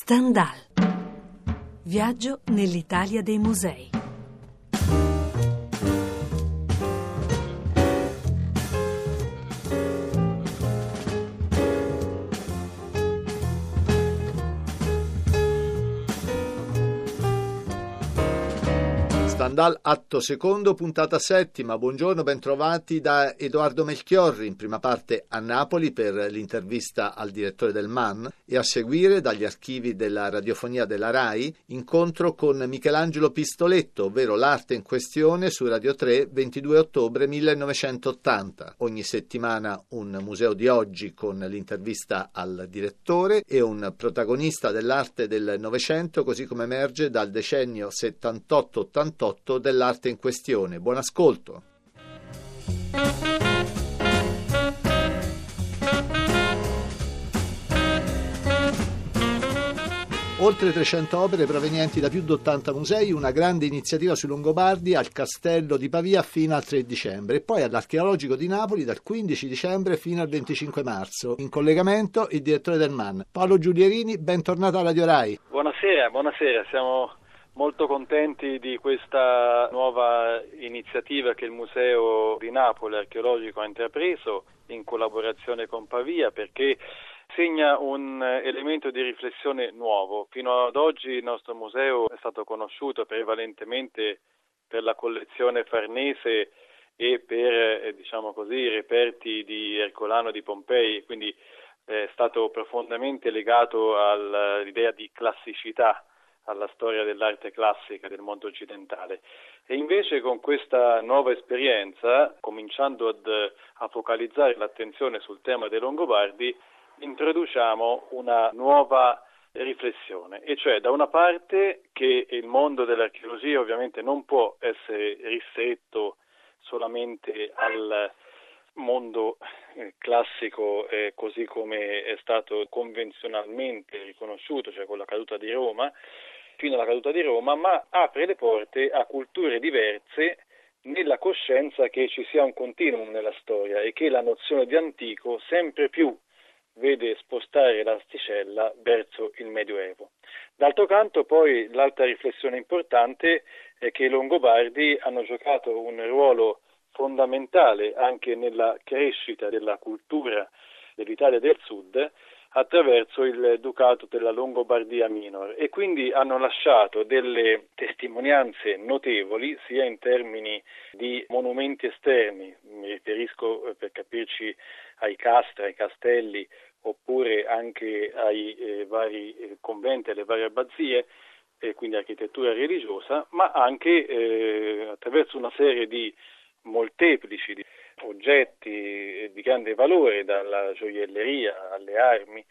Stendhal. Viaggio nell'Italia dei musei. Stendhal, atto secondo, puntata settima. Buongiorno, bentrovati da Edoardo Melchiorri, in prima parte a Napoli per l'intervista al direttore del MAN e a seguire dagli archivi della radiofonia della RAI, incontro con Michelangelo Pistoletto, ovvero l'arte in questione su Radio 3, 22 ottobre 1980. Ogni settimana un museo di oggi con l'intervista al direttore e un protagonista dell'arte del Novecento, così come emerge dal decennio 78-88 dell'arte in questione. Buon ascolto. Oltre 300 opere provenienti da più di 80 musei, una grande iniziativa sui Longobardi al Castello di Pavia fino al 3 dicembre e poi all'Archeologico di Napoli dal 15 dicembre fino al 25 marzo. In collegamento il direttore del MAN, Paolo Giulierini, bentornato a Radio Rai. Buonasera, buonasera, siamo molto contenti di questa nuova iniziativa che il Museo di Napoli Archeologico ha intrapreso in collaborazione con Pavia perché segna un elemento di riflessione nuovo. Fino ad oggi il nostro museo è stato conosciuto prevalentemente per la collezione farnese e per eh, diciamo così, i reperti di Ercolano di Pompei, quindi è stato profondamente legato all'idea di classicità alla storia dell'arte classica del mondo occidentale. E invece con questa nuova esperienza, cominciando ad, a focalizzare l'attenzione sul tema dei Longobardi, introduciamo una nuova riflessione, e cioè da una parte che il mondo dell'archeologia ovviamente non può essere ristretto solamente al mondo eh, classico eh, così come è stato convenzionalmente riconosciuto, cioè con la caduta di Roma, fino alla caduta di Roma, ma apre le porte a culture diverse nella coscienza che ci sia un continuum nella storia e che la nozione di antico sempre più vede spostare l'asticella verso il Medioevo. D'altro canto poi l'altra riflessione importante è che i Longobardi hanno giocato un ruolo fondamentale anche nella crescita della cultura dell'Italia del Sud attraverso il Ducato della Longobardia Minor e quindi hanno lasciato delle testimonianze notevoli sia in termini di monumenti esterni, mi riferisco eh, per capirci ai castri, ai castelli oppure anche ai eh, vari eh, conventi, alle varie abbazie, e quindi architettura religiosa, ma anche eh, attraverso una serie di molteplici oggetti di grande valore, dalla gioielleria alle armi,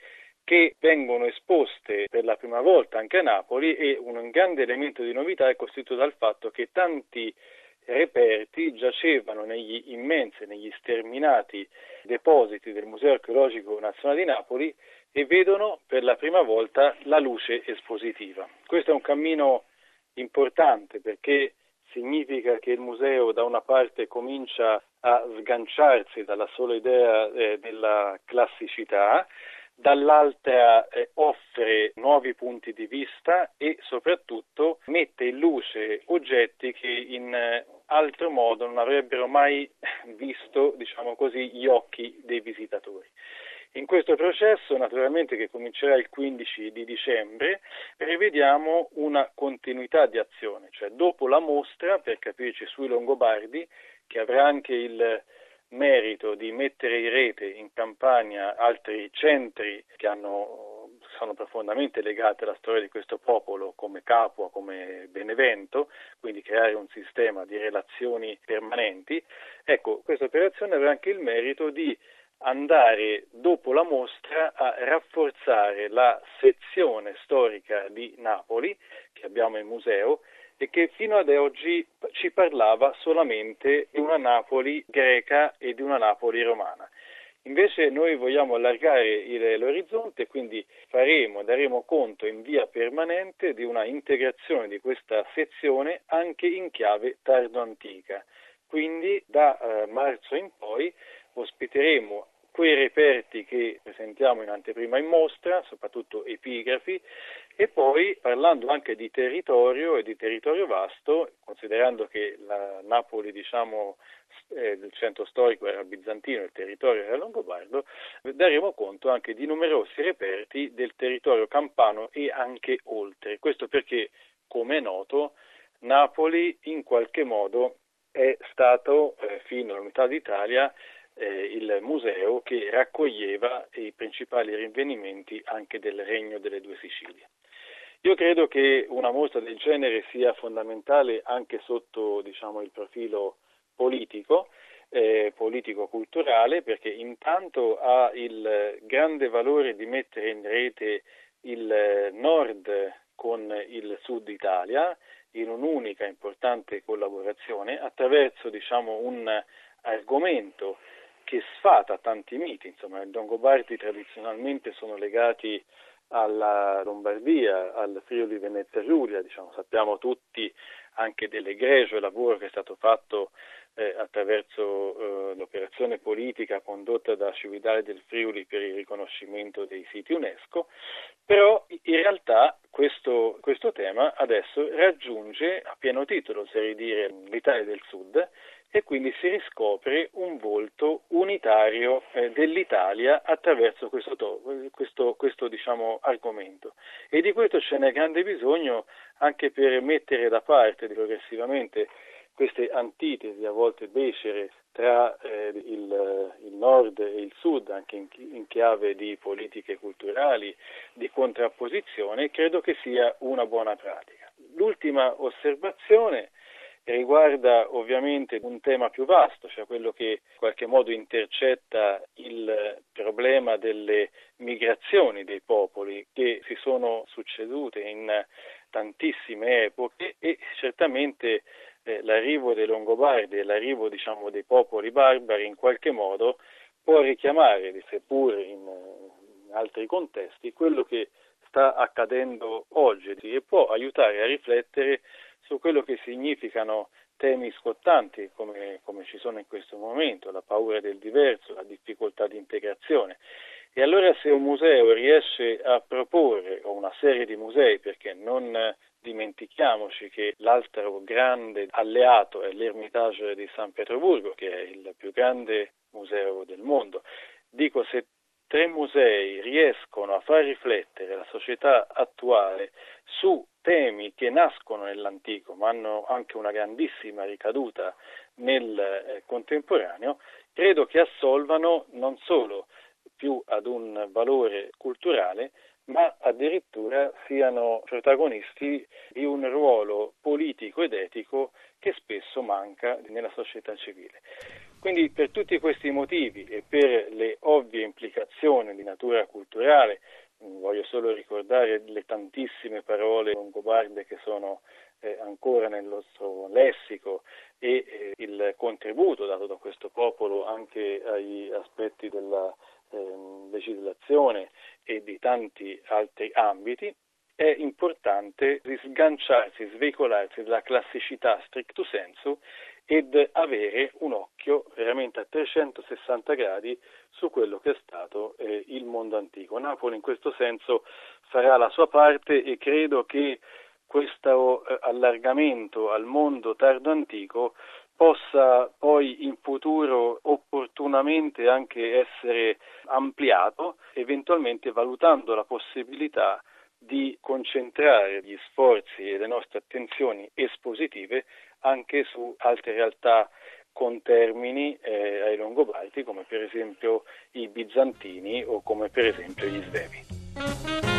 che vengono esposte per la prima volta anche a Napoli e un grande elemento di novità è costituito dal fatto che tanti reperti giacevano negli immensi, negli sterminati depositi del Museo Archeologico Nazionale di Napoli e vedono per la prima volta la luce espositiva. Questo è un cammino importante perché significa che il museo da una parte comincia a sganciarsi dalla sola idea eh, della classicità, dall'altra eh, offre nuovi punti di vista e soprattutto mette in luce oggetti che in eh, altro modo non avrebbero mai visto, diciamo così, gli occhi dei visitatori. In questo processo, naturalmente che comincerà il 15 di dicembre, prevediamo una continuità di azione, cioè dopo la mostra, per capirci sui Longobardi, che avrà anche il merito di mettere in rete in campagna altri centri che hanno, sono profondamente legati alla storia di questo popolo come Capua, come Benevento, quindi creare un sistema di relazioni permanenti. Ecco, questa operazione avrà anche il merito di andare dopo la mostra a rafforzare la sezione storica di Napoli che abbiamo in museo e che fino ad oggi ci parlava solamente di una Napoli greca e di una Napoli romana. Invece noi vogliamo allargare il, l'orizzonte quindi faremo, daremo conto in via permanente di una integrazione di questa sezione anche in chiave tardo-antica. Quindi da eh, marzo in poi ospiteremo quei reperti che presentiamo in anteprima in mostra, soprattutto epigrafi, e poi parlando anche di territorio e di territorio vasto, considerando che la Napoli diciamo, eh, del centro storico era bizantino, il territorio era longobardo, daremo conto anche di numerosi reperti del territorio campano e anche oltre. Questo perché, come è noto, Napoli in qualche modo è stato, eh, fino all'Unità d'Italia, eh, il museo che raccoglieva i principali rinvenimenti anche del Regno delle Due Sicilie. Io credo che una mostra del genere sia fondamentale anche sotto diciamo, il profilo politico, eh, politico-culturale, perché intanto ha il grande valore di mettere in rete il nord con il sud Italia in un'unica importante collaborazione attraverso diciamo, un argomento che sfata tanti miti, insomma i Longobardi tradizionalmente sono legati alla Lombardia, al Friuli Venezia Giulia, diciamo, sappiamo tutti anche dell'egregio lavoro che è stato fatto eh, attraverso eh, l'operazione politica condotta da Cividale del Friuli per il riconoscimento dei siti UNESCO, però in realtà questo, questo tema adesso raggiunge a pieno titolo, oserei dire, l'Italia del Sud e quindi si riscopre un volto unitario eh, dell'Italia attraverso questo, questo, questo diciamo, argomento. E di questo ce n'è grande bisogno anche per mettere da parte progressivamente queste antitesi, a volte becere, tra eh, il, il, nord e il sud, anche in, in, chiave di politiche culturali, di contrapposizione, credo che sia una buona pratica. L'ultima osservazione riguarda ovviamente un tema più vasto, cioè quello che in qualche modo intercetta il problema delle migrazioni dei popoli che si sono succedute in tantissime epoche e certamente eh, l'arrivo dei Longobardi e l'arrivo diciamo, dei popoli barbari in qualche modo può richiamare, seppur in, in altri contesti, quello che sta accadendo oggi e può aiutare a riflettere su quello che significano temi scottanti come, come, ci sono in questo momento, la paura del diverso, la difficoltà di integrazione. E allora se un museo riesce a proporre, o una serie di musei, perché non dimentichiamoci che l'altro grande alleato è l'Ermitage di San Pietroburgo, che è il più grande museo del mondo, dico se tre musei riescono a far riflettere la società attuale su temi che nascono nell'antico ma hanno anche una grandissima ricaduta nel eh, contemporaneo, credo che assolvano non solo più ad un valore culturale, ma addirittura siano protagonisti di un ruolo politico ed etico che spesso manca nella società civile. Quindi per tutti questi motivi e per le ovvie implicazioni di natura culturale, voglio solo ricordare le tantissime parole longobarde che sono eh, ancora nel nostro lessico e eh, il contributo dato da questo popolo anche agli aspetti della eh, legislazione e di tanti altri ambiti, è importante sganciarsi, sveicolarsi dalla classicità stricto sensu ed avere un occhio veramente a 360 gradi su quello che è stato eh, il mondo antico. Napoli in questo senso farà la sua parte e credo che questo eh, allargamento al mondo tardo antico possa poi in futuro opportunamente anche essere ampliato, eventualmente valutando la possibilità di concentrare gli sforzi e le nostre attenzioni espositive anche su altre realtà con termini eh, ai Longobardi come per esempio i bizantini o come per esempio gli svevi.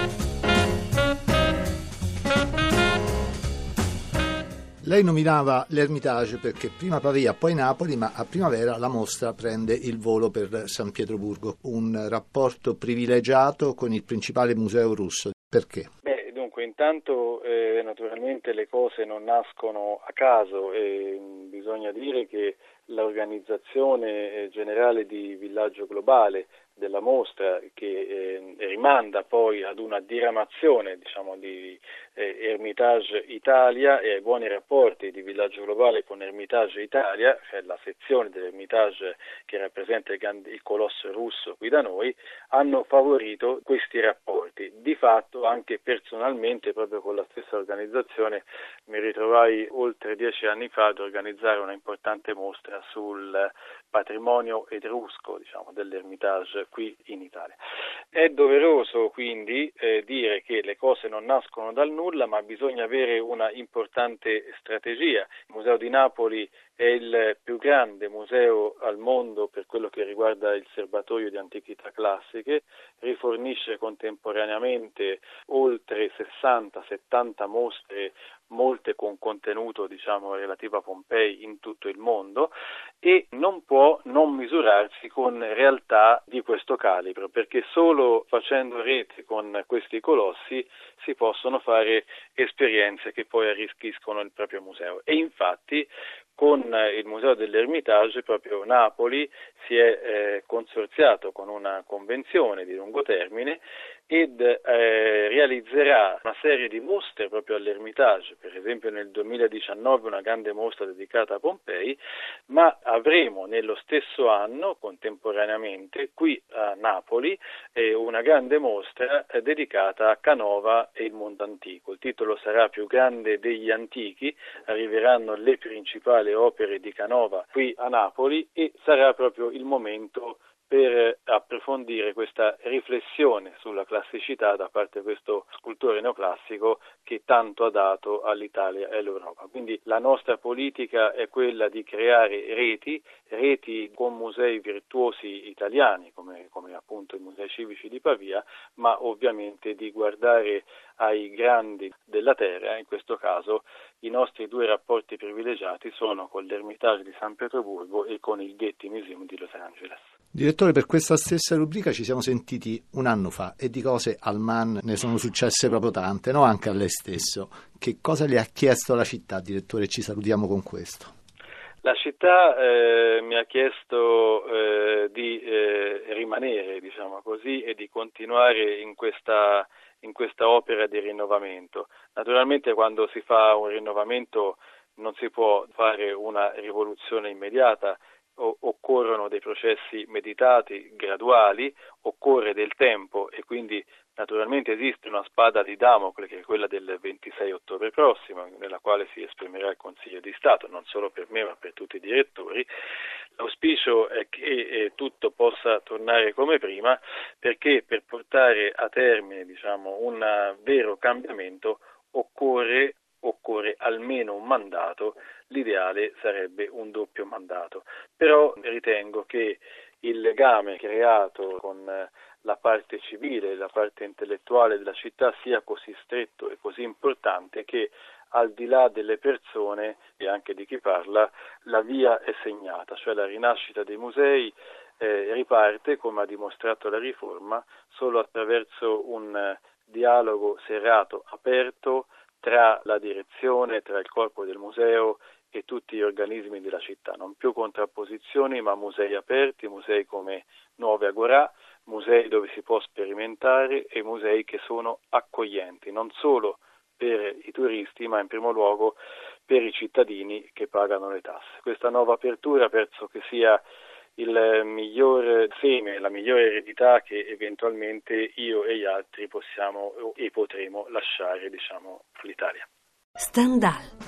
Lei nominava l'Ermitage perché prima Pavia, poi Napoli, ma a primavera la mostra prende il volo per San Pietroburgo, un rapporto privilegiato con il principale museo russo. Perché? Beh, dunque, intanto eh, naturalmente le cose non nascono a caso e bisogna dire che l'organizzazione eh, generale di Villaggio Globale della mostra che eh, rimanda poi ad una diramazione diciamo, di eh, Hermitage Italia e ai buoni rapporti di Villaggio Globale con Hermitage Italia, cioè la sezione dell'Hermitage che rappresenta il, il colosso russo qui da noi, hanno favorito questi rapporti. Di fatto anche personalmente, proprio con la stessa organizzazione, mi ritrovai oltre dieci anni fa ad organizzare una importante mostra sul patrimonio etrusco diciamo, dell'Ermitage qui in Italia. È doveroso quindi eh, dire che le cose non nascono dal nulla, ma bisogna avere una importante strategia. Il Museo di Napoli è il più grande museo al mondo per quello che riguarda il serbatoio di antichità classiche, rifornisce contemporaneamente oltre 60-70 mostre molte con contenuto diciamo, relativo a Pompei in tutto il mondo e non può non misurarsi con realtà di questo calibro perché solo facendo rete con questi colossi si possono fare esperienze che poi arricchiscono il proprio museo. E infatti con il Museo dell'Ermitage proprio Napoli si è eh, consorziato con una convenzione di lungo termine ed eh, realizzerà una serie di mostre proprio all'Ermitage, per esempio nel 2019 una grande mostra dedicata a Pompei, ma avremo nello stesso anno, contemporaneamente, qui a Napoli, eh, una grande mostra eh, dedicata a Canova e il mondo antico. Il titolo sarà Più grande degli antichi, arriveranno le principali opere di Canova qui a Napoli e sarà proprio il momento per approfondire questa riflessione sulla classicità da parte di questo scultore neoclassico che tanto ha dato all'Italia e all'Europa. Quindi la nostra politica è quella di creare reti, reti con musei virtuosi italiani, come, come appunto i musei civici di Pavia, ma ovviamente di guardare ai grandi della terra, in questo caso i nostri due rapporti privilegiati sono con l'Ermitage di San Pietroburgo e con il Getty Museum di. Direttore, per questa stessa rubrica ci siamo sentiti un anno fa e di cose al MAN ne sono successe proprio tante, no? anche a lei stesso. Che cosa le ha chiesto la città, direttore? Ci salutiamo con questo. La città eh, mi ha chiesto eh, di eh, rimanere, diciamo così, e di continuare in questa, in questa opera di rinnovamento. Naturalmente quando si fa un rinnovamento non si può fare una rivoluzione immediata, occorrono dei processi meditati, graduali, occorre del tempo e quindi naturalmente esiste una spada di Damocle che è quella del 26 ottobre prossimo, nella quale si esprimerà il Consiglio di Stato, non solo per me ma per tutti i direttori. L'auspicio è che eh, tutto possa tornare come prima perché per portare a termine diciamo, un vero cambiamento occorre almeno un mandato, l'ideale sarebbe un doppio mandato. Però ritengo che il legame creato con la parte civile, la parte intellettuale della città sia così stretto e così importante che al di là delle persone e anche di chi parla, la via è segnata, cioè la rinascita dei musei eh, riparte, come ha dimostrato la riforma, solo attraverso un dialogo serrato, aperto, tra la direzione, tra il corpo del museo e tutti gli organismi della città, non più contrapposizioni ma musei aperti, musei come Nuove Agorà, musei dove si può sperimentare e musei che sono accoglienti, non solo per i turisti ma in primo luogo per i cittadini che pagano le tasse. Questa nuova apertura penso che sia il miglior seme, la migliore eredità che eventualmente io e gli altri possiamo e potremo lasciare diciamo, all'Italia. Stendhal